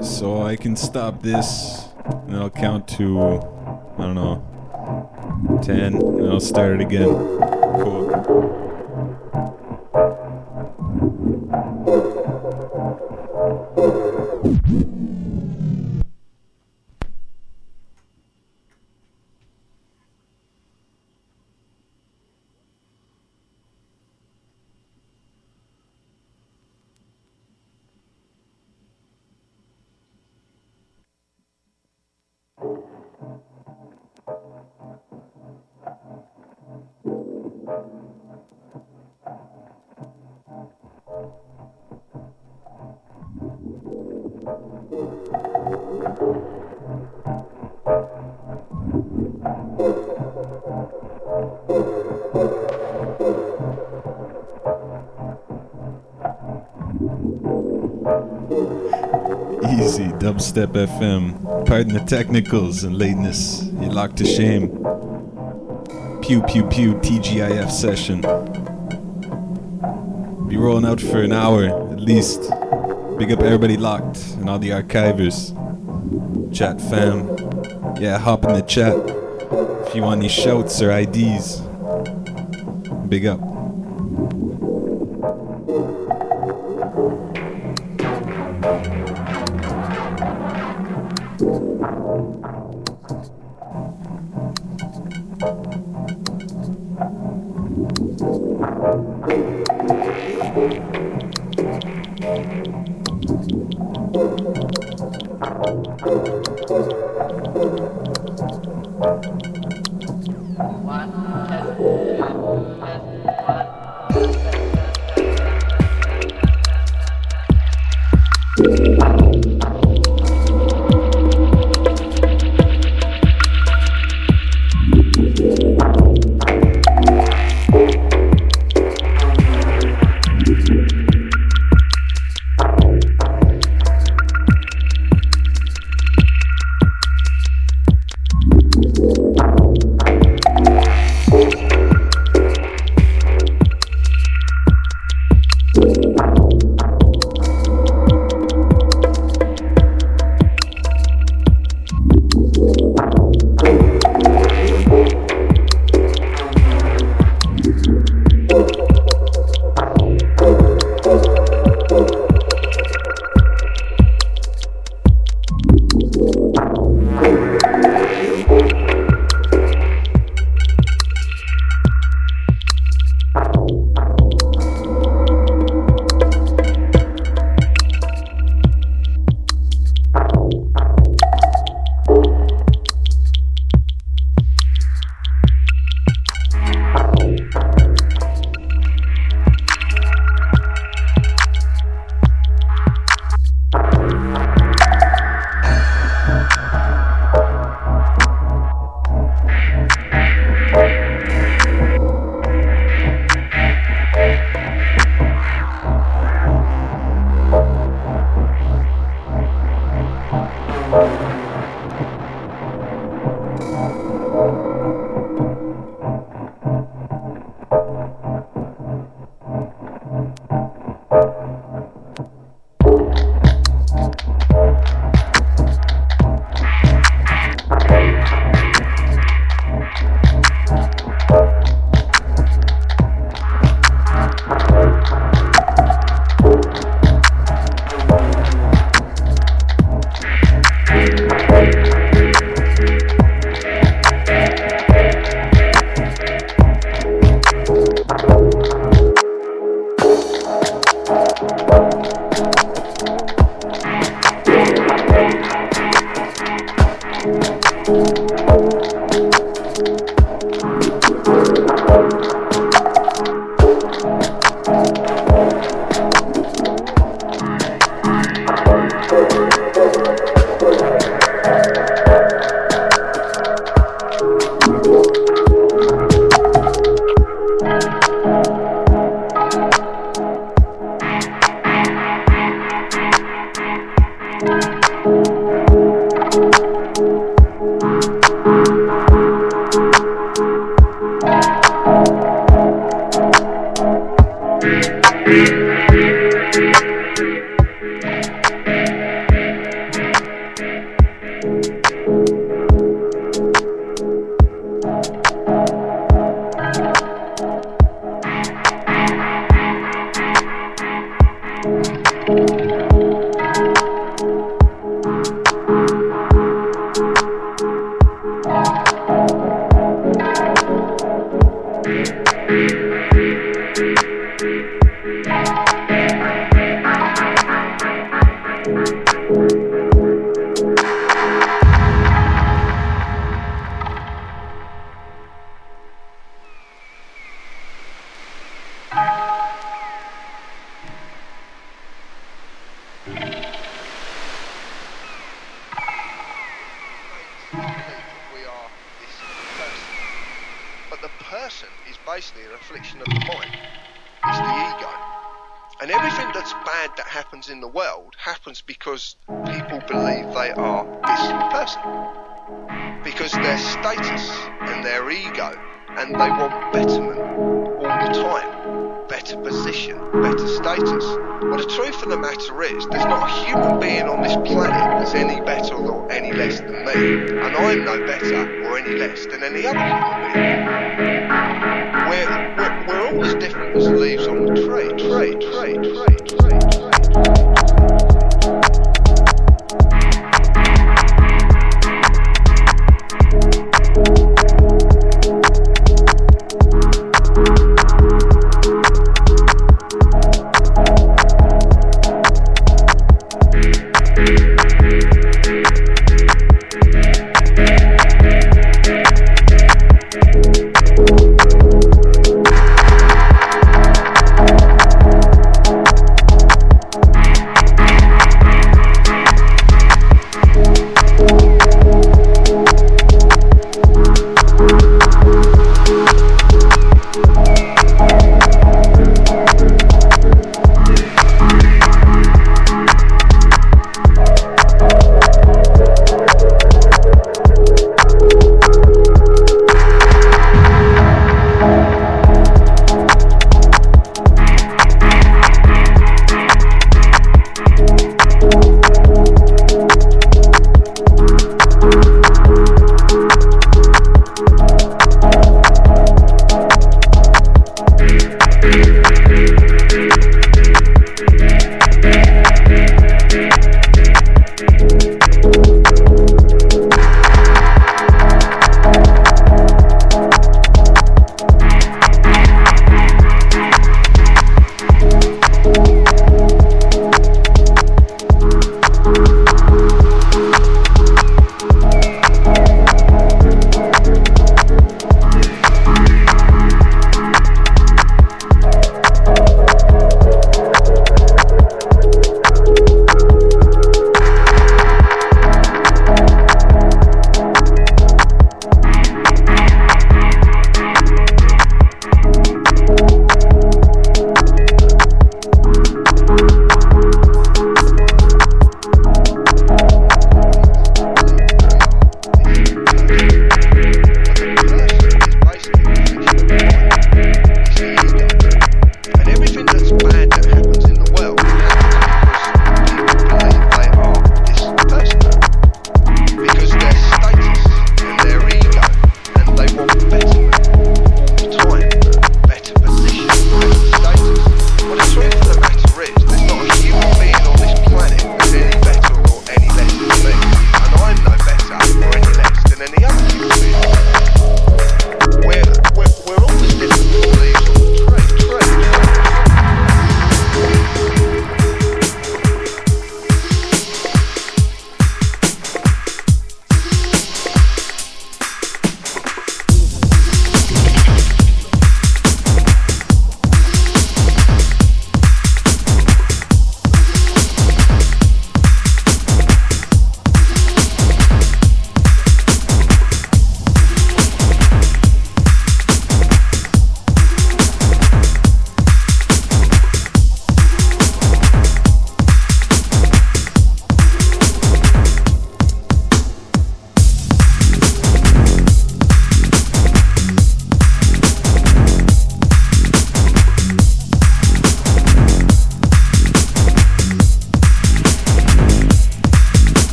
So I can stop this, and I'll count to, I don't know, 10, and I'll start it again. Cool. Dubstep FM. Pardon the technicals and lateness. You're locked to shame. Pew pew pew TGIF session. Be rolling out for an hour at least. Big up everybody locked and all the archivers. Chat fam. Yeah, hop in the chat if you want any shouts or IDs. Big up. Música matter is, there's not a human being on this planet that's any better or any less than me, and I'm no better or any less than any other human being. We're, we're, we're all as different as leaves on tree, tree, tree, tree, tree, tree.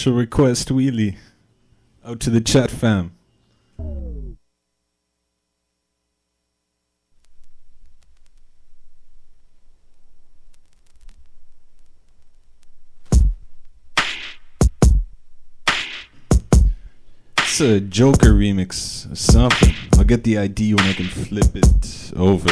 Special request wheelie out to the chat fam. It's a Joker remix or something. I'll get the ID when I can flip it over.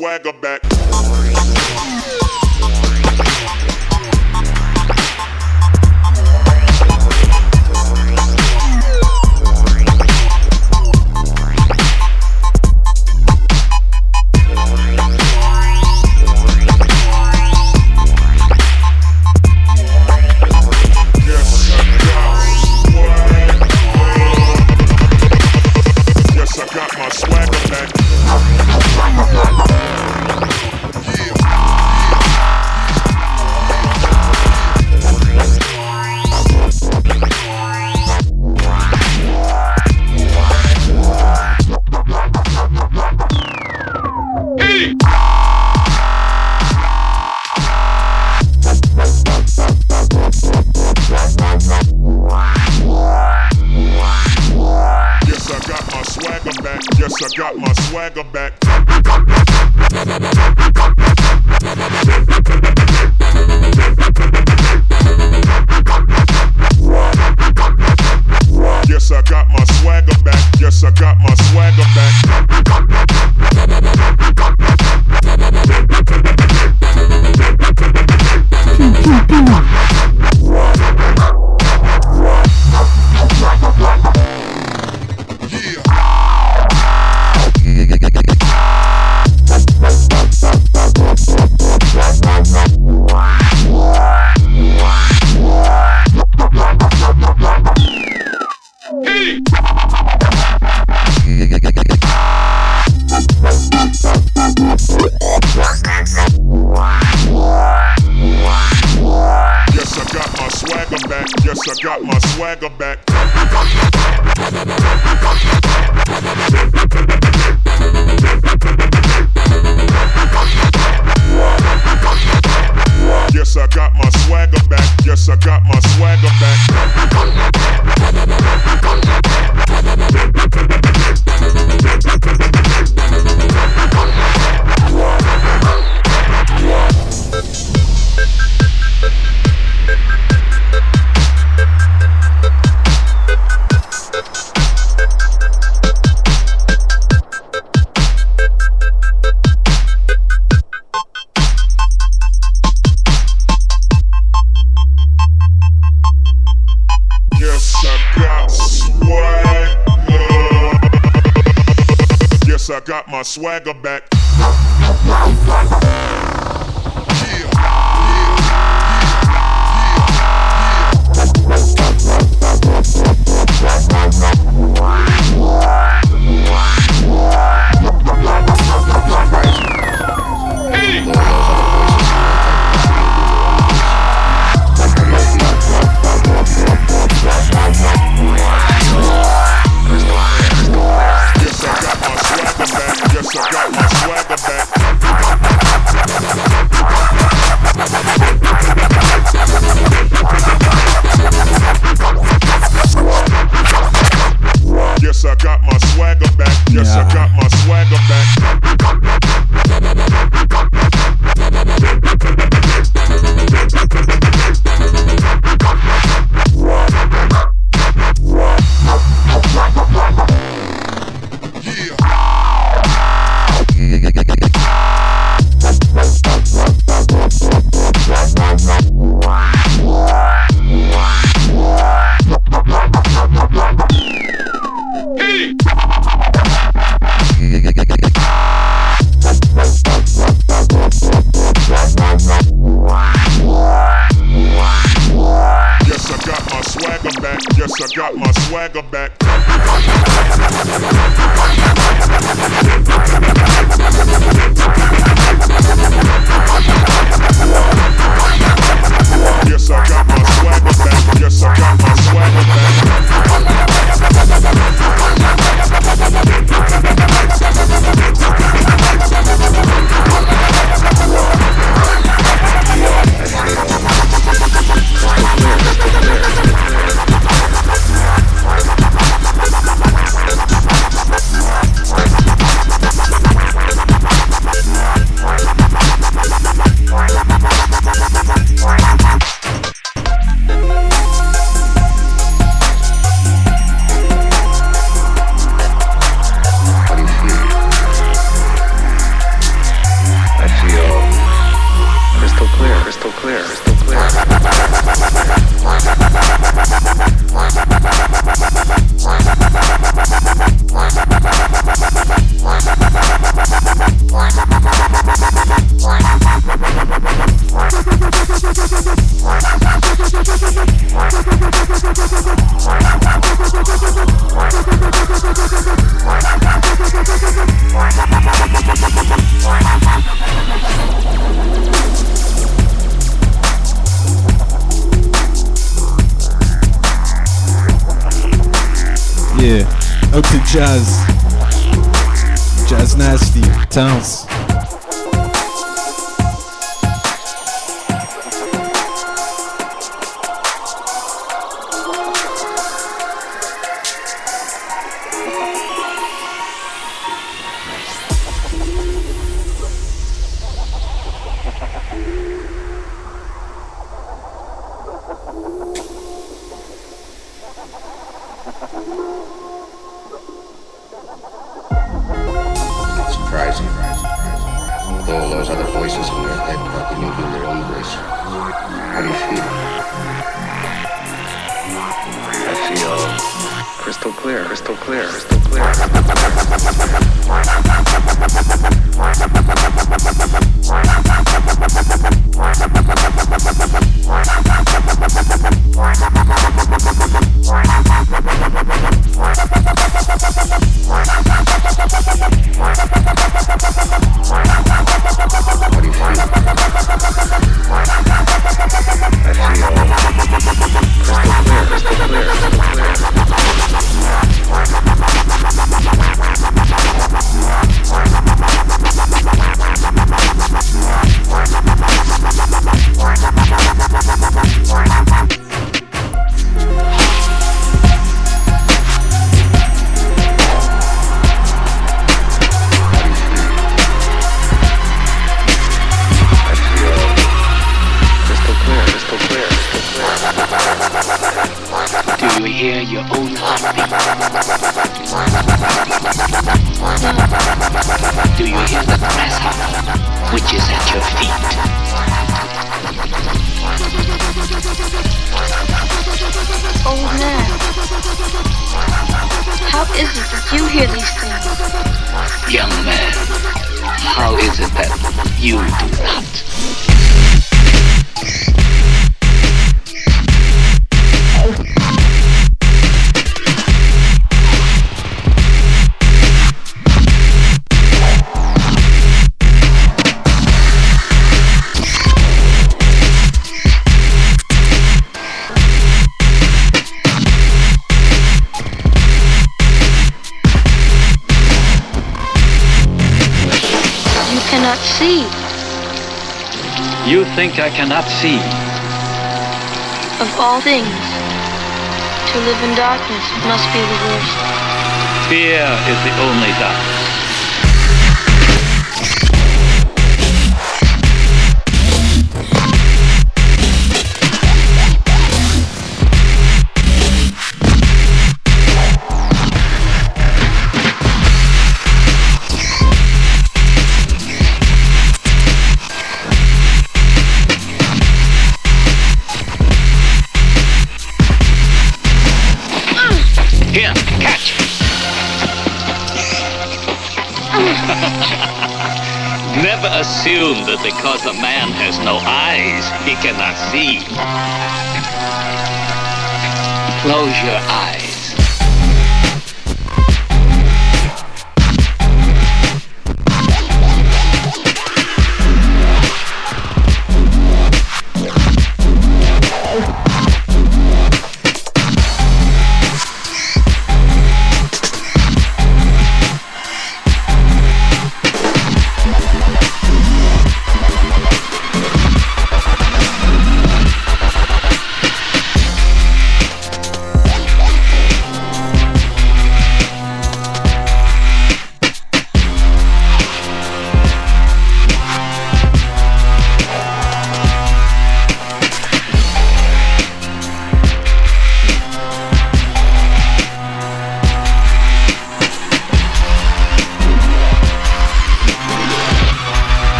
Swagger swagger back.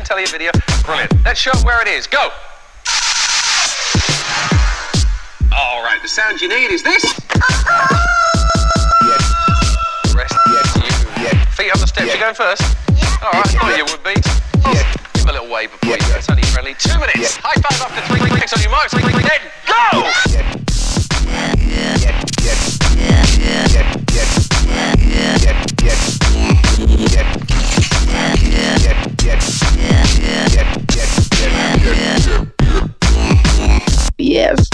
You. Got my own telly video. Brilliant. Let's show where it is. Go. All right. The sound you need is this. Rest you. Feet on the steps. You going first? All right. I thought you would be. Give him a little wave before you go. It's only friendly. Two minutes. High five after three. Clicks on your marks. Then go. It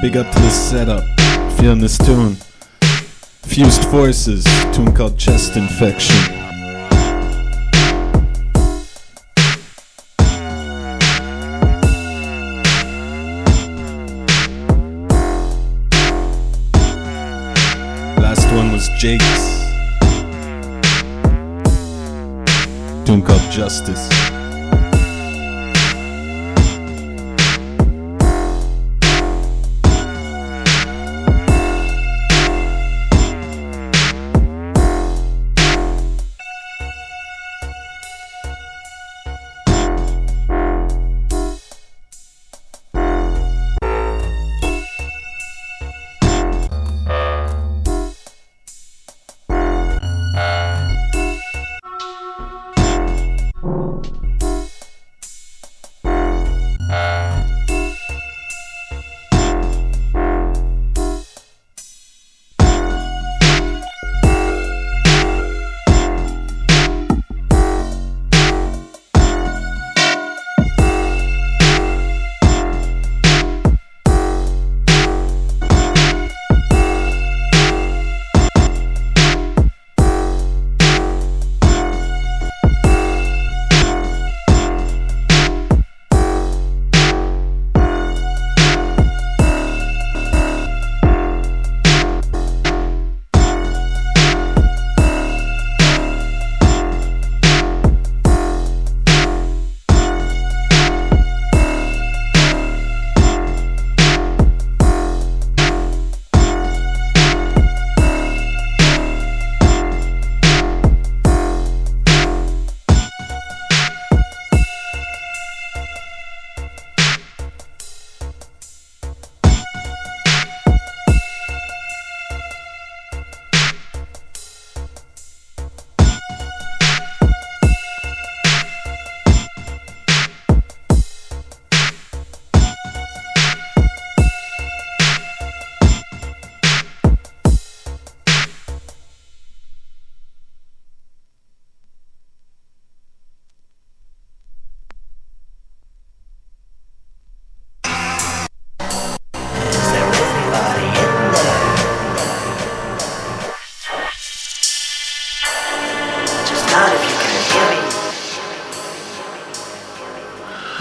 Big up to the setup. Feeling this tune. Fused Forces, tune called Chest Infection. Last one was Jake's. Tune called Justice.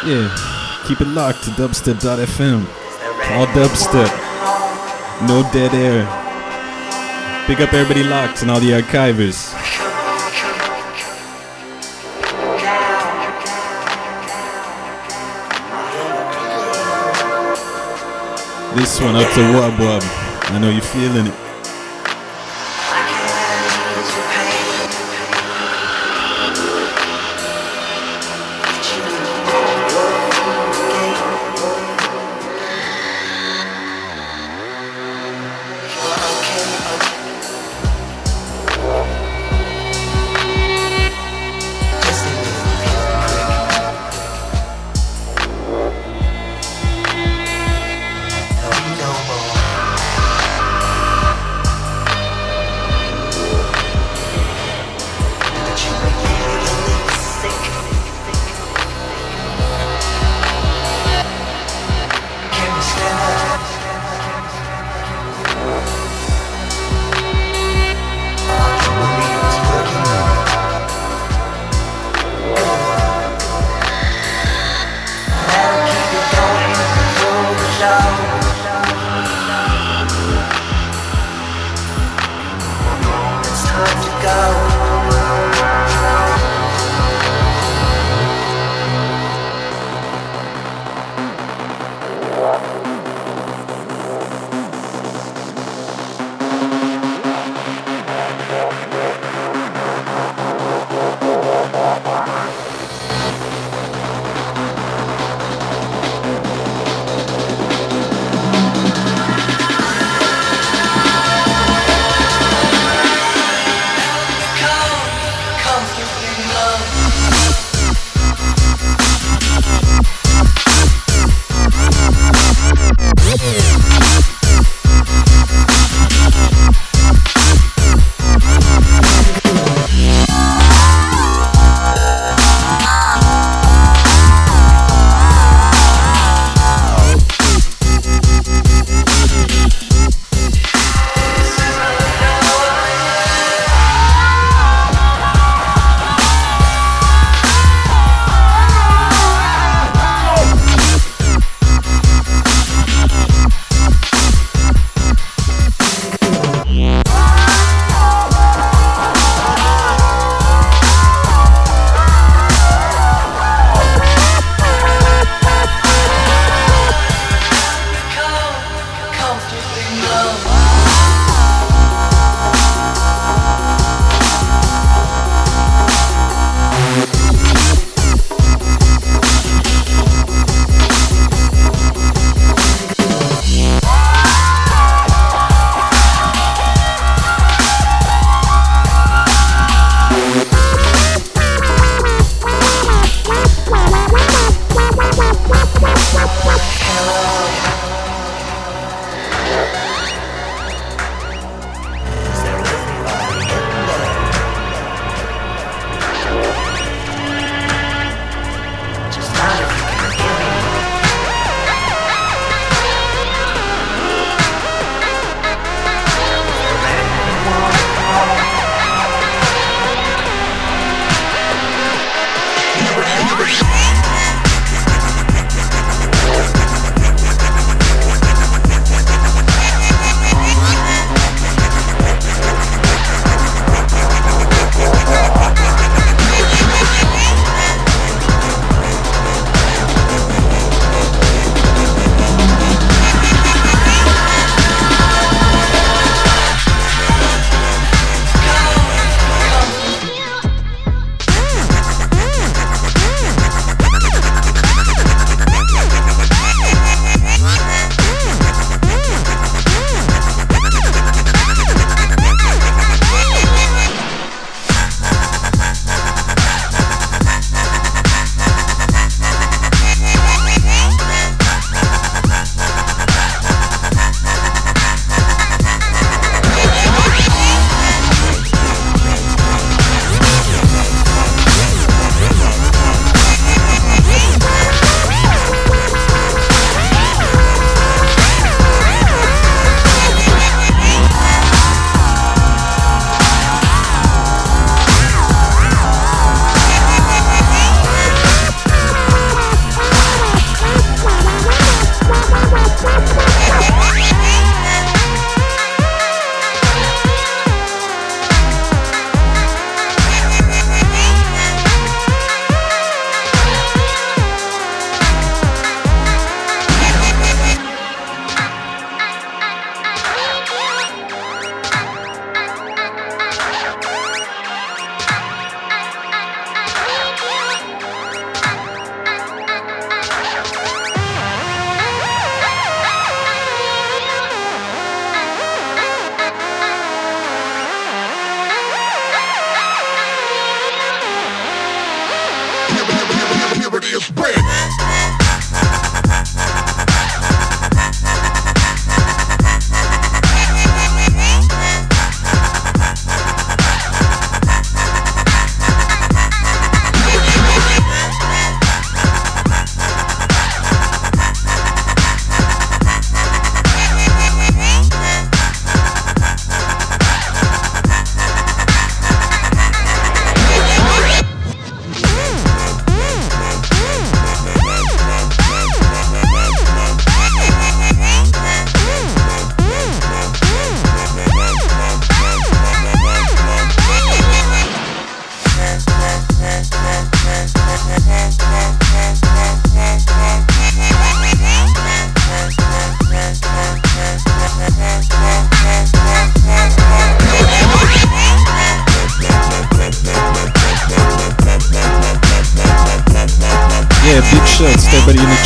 Yeah, keep it locked to dubstep.fm. All dubstep. No dead air. Pick up everybody locked and all the archivers. This one up to Wub Wub. I know you're feeling it.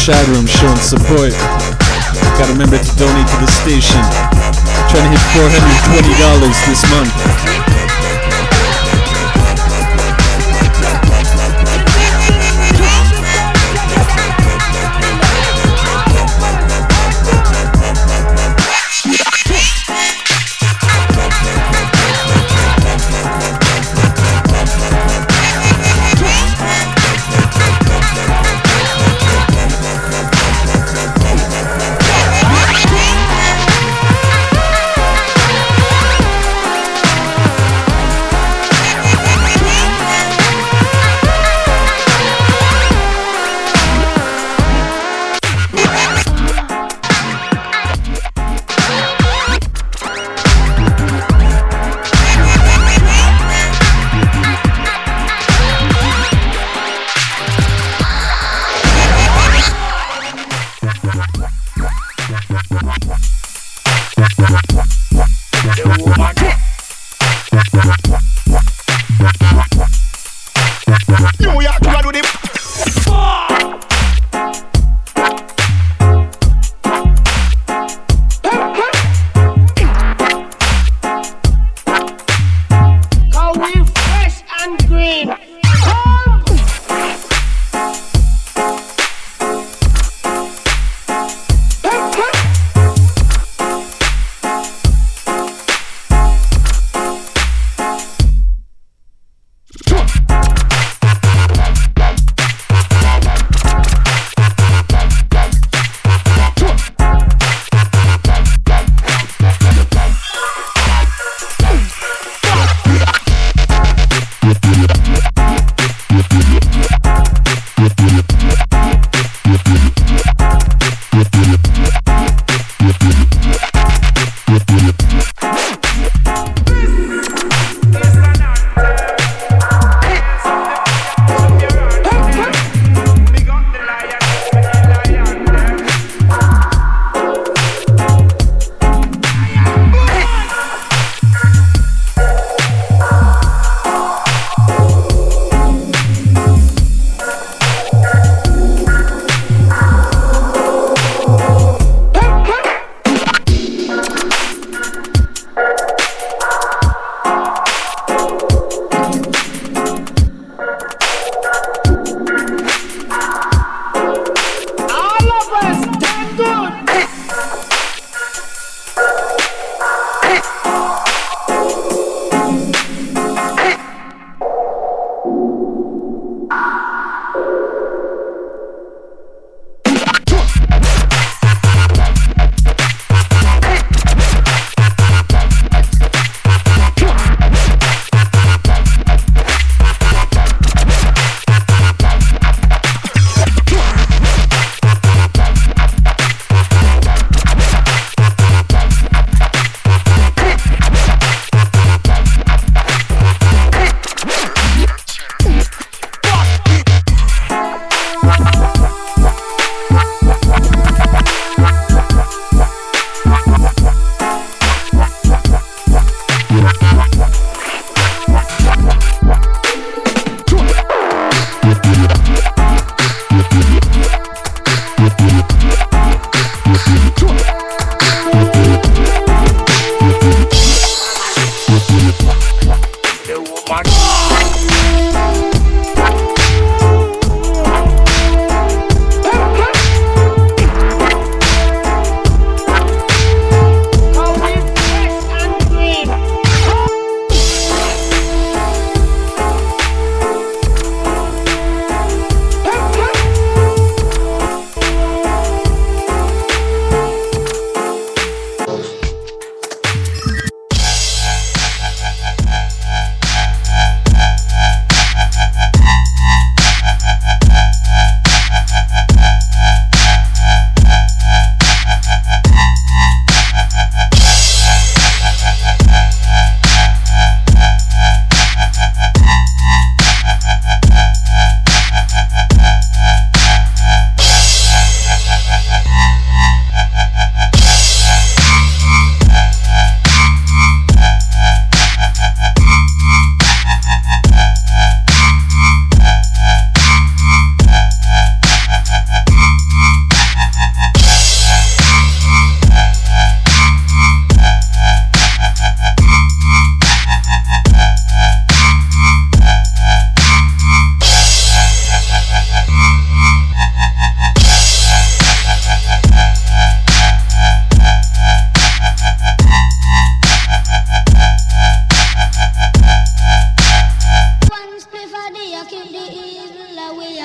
Chat room showing support. Gotta remember to donate to the station. I'm Trying to hit $420 this month. Away.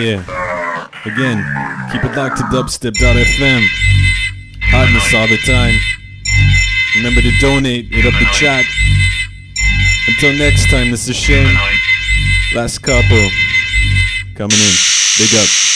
Yeah. Again, keep it locked to dubstep.fm. Hotness all the time. Remember to donate, hit up the chat. Until next time, this is Shane. Last couple. Coming in. Big up.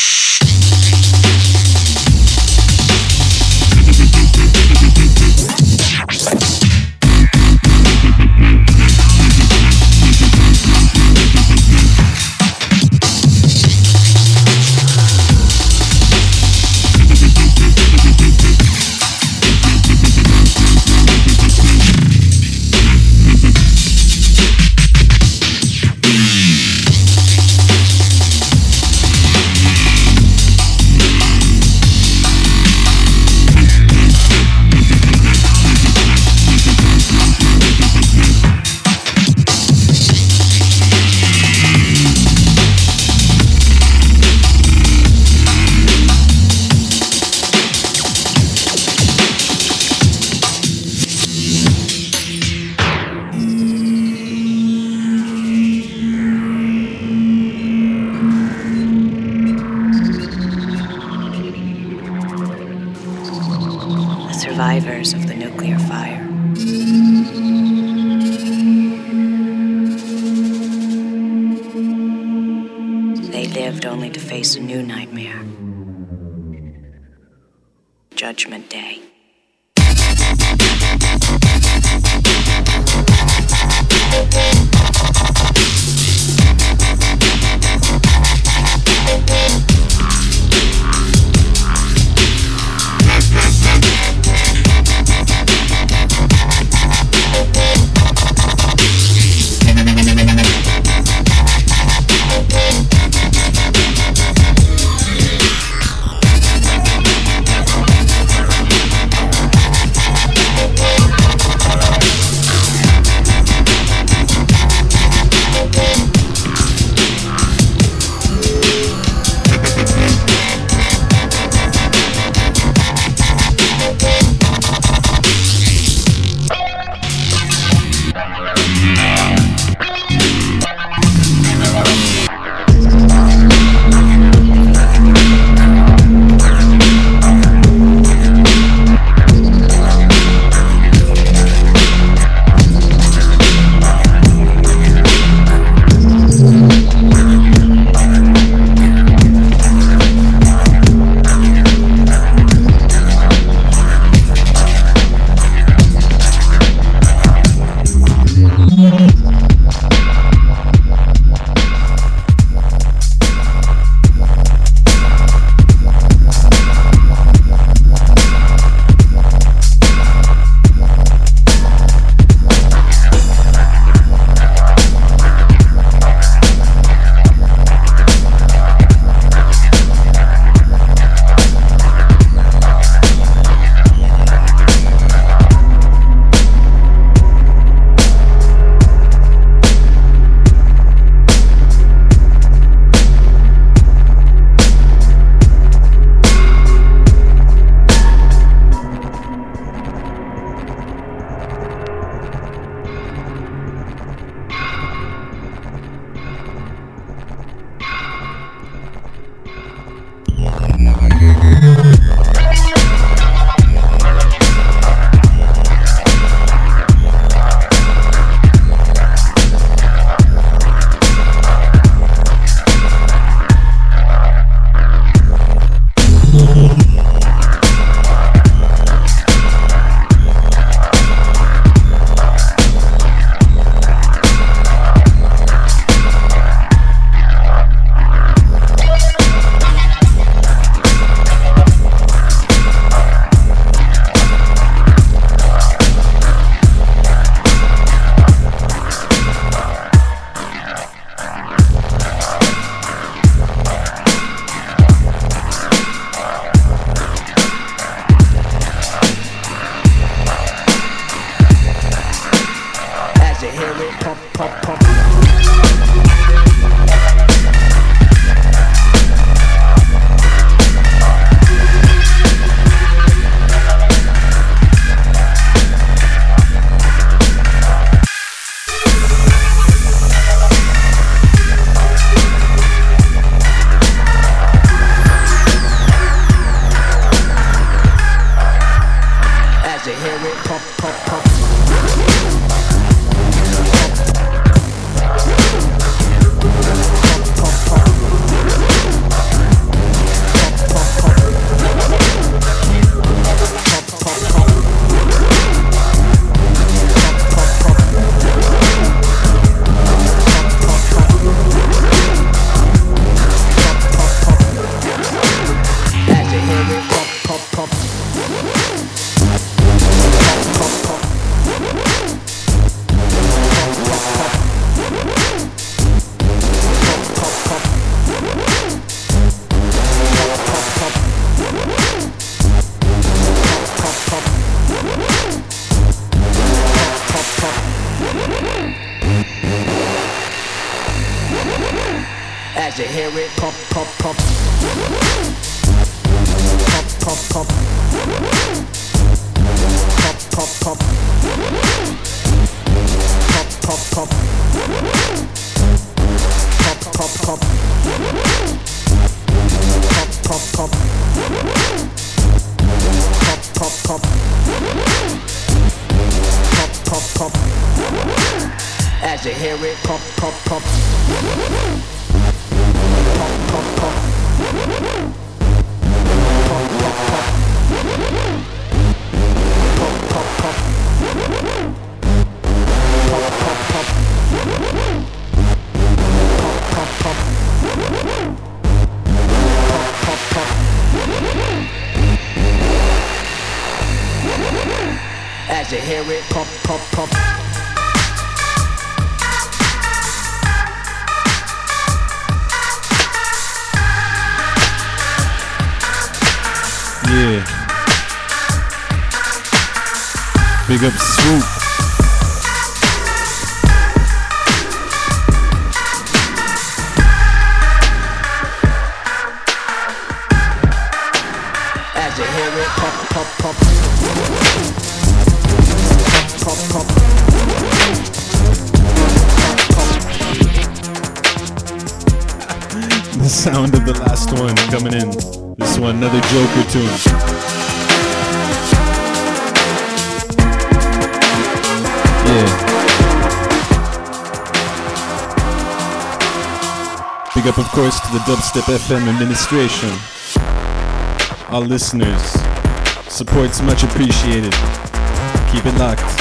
Judgment Day. the sound of the last one coming in. This one, another Joker tune. Yeah. Big up, of course, to the Dubstep FM administration. Our listeners. Support's much appreciated. Keep it locked.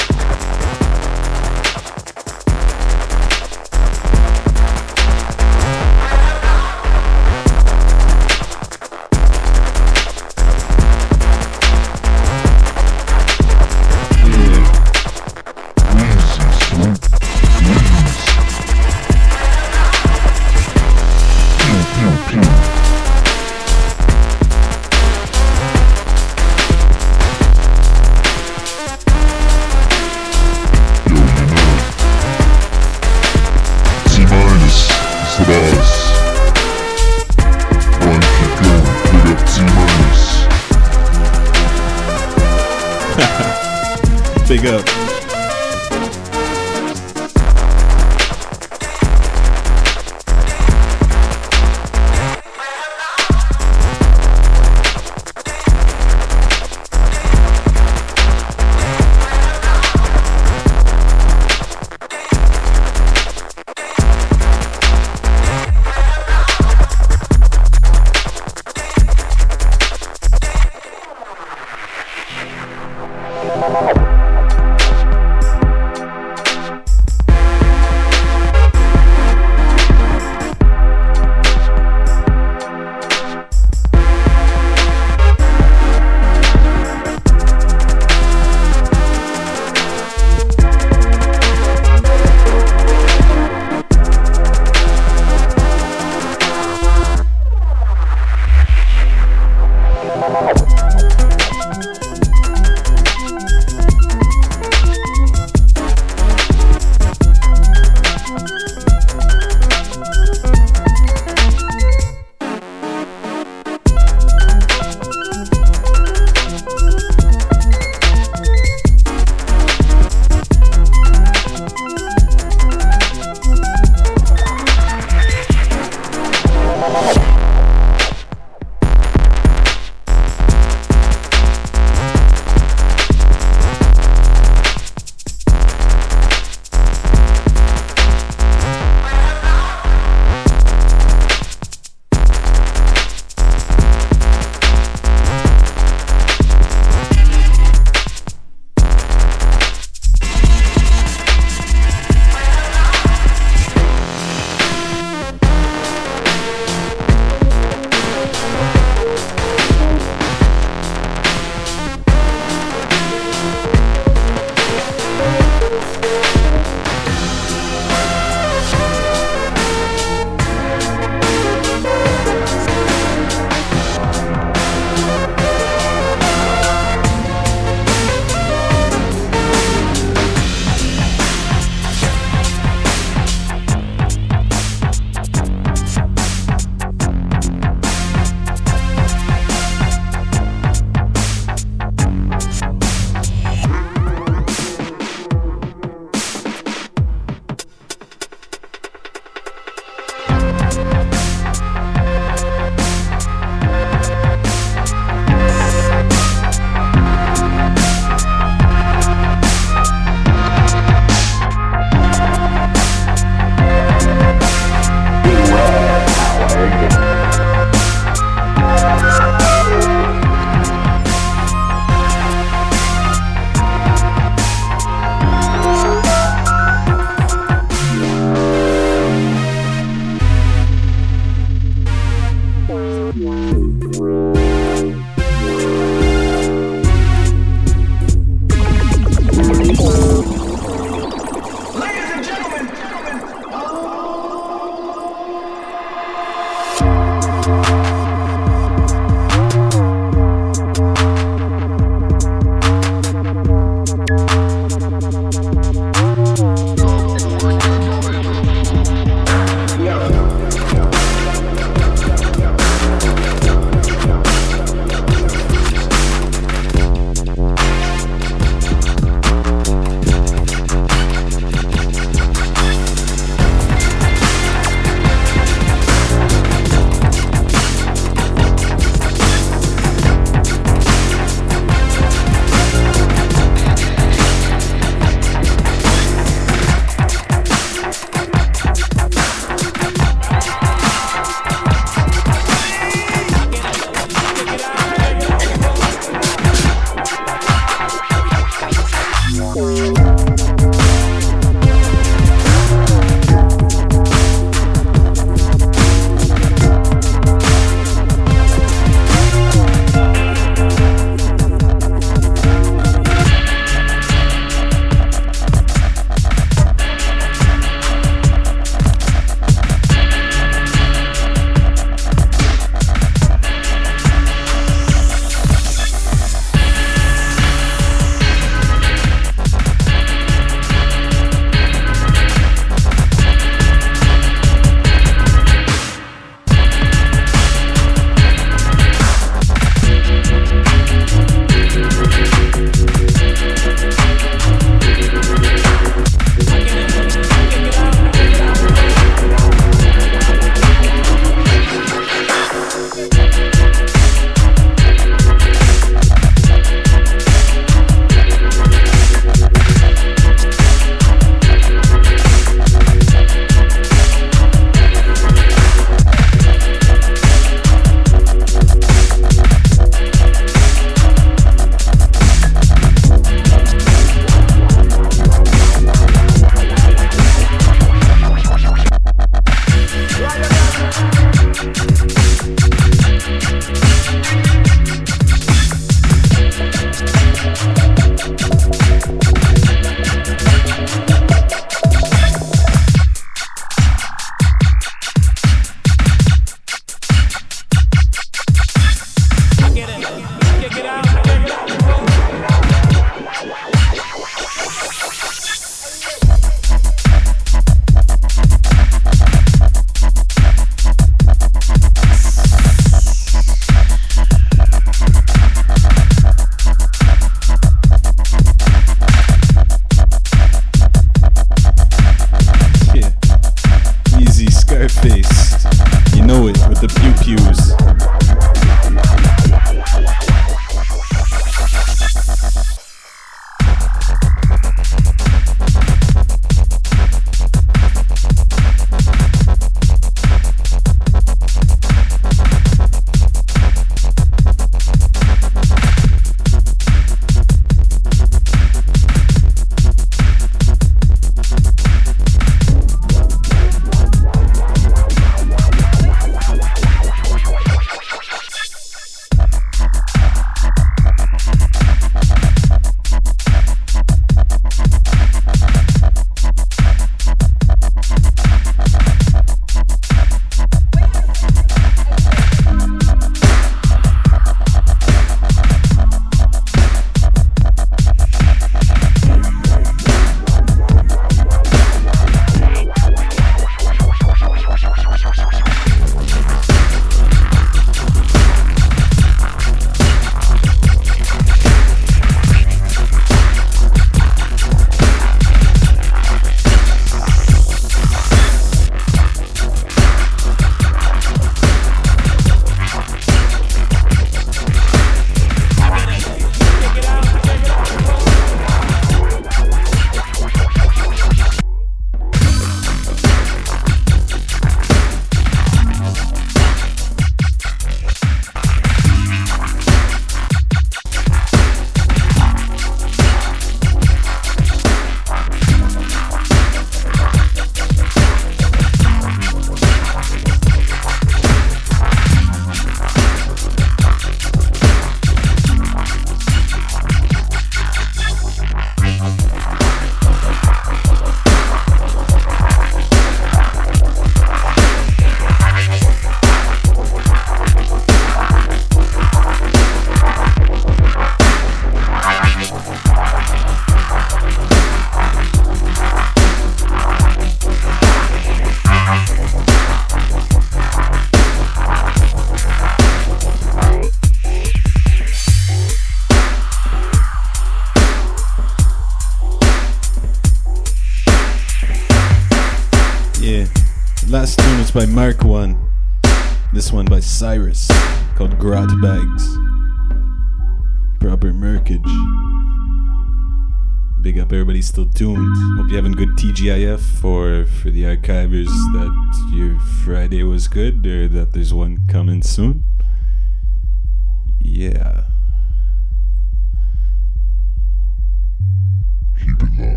You know it with the pew pews.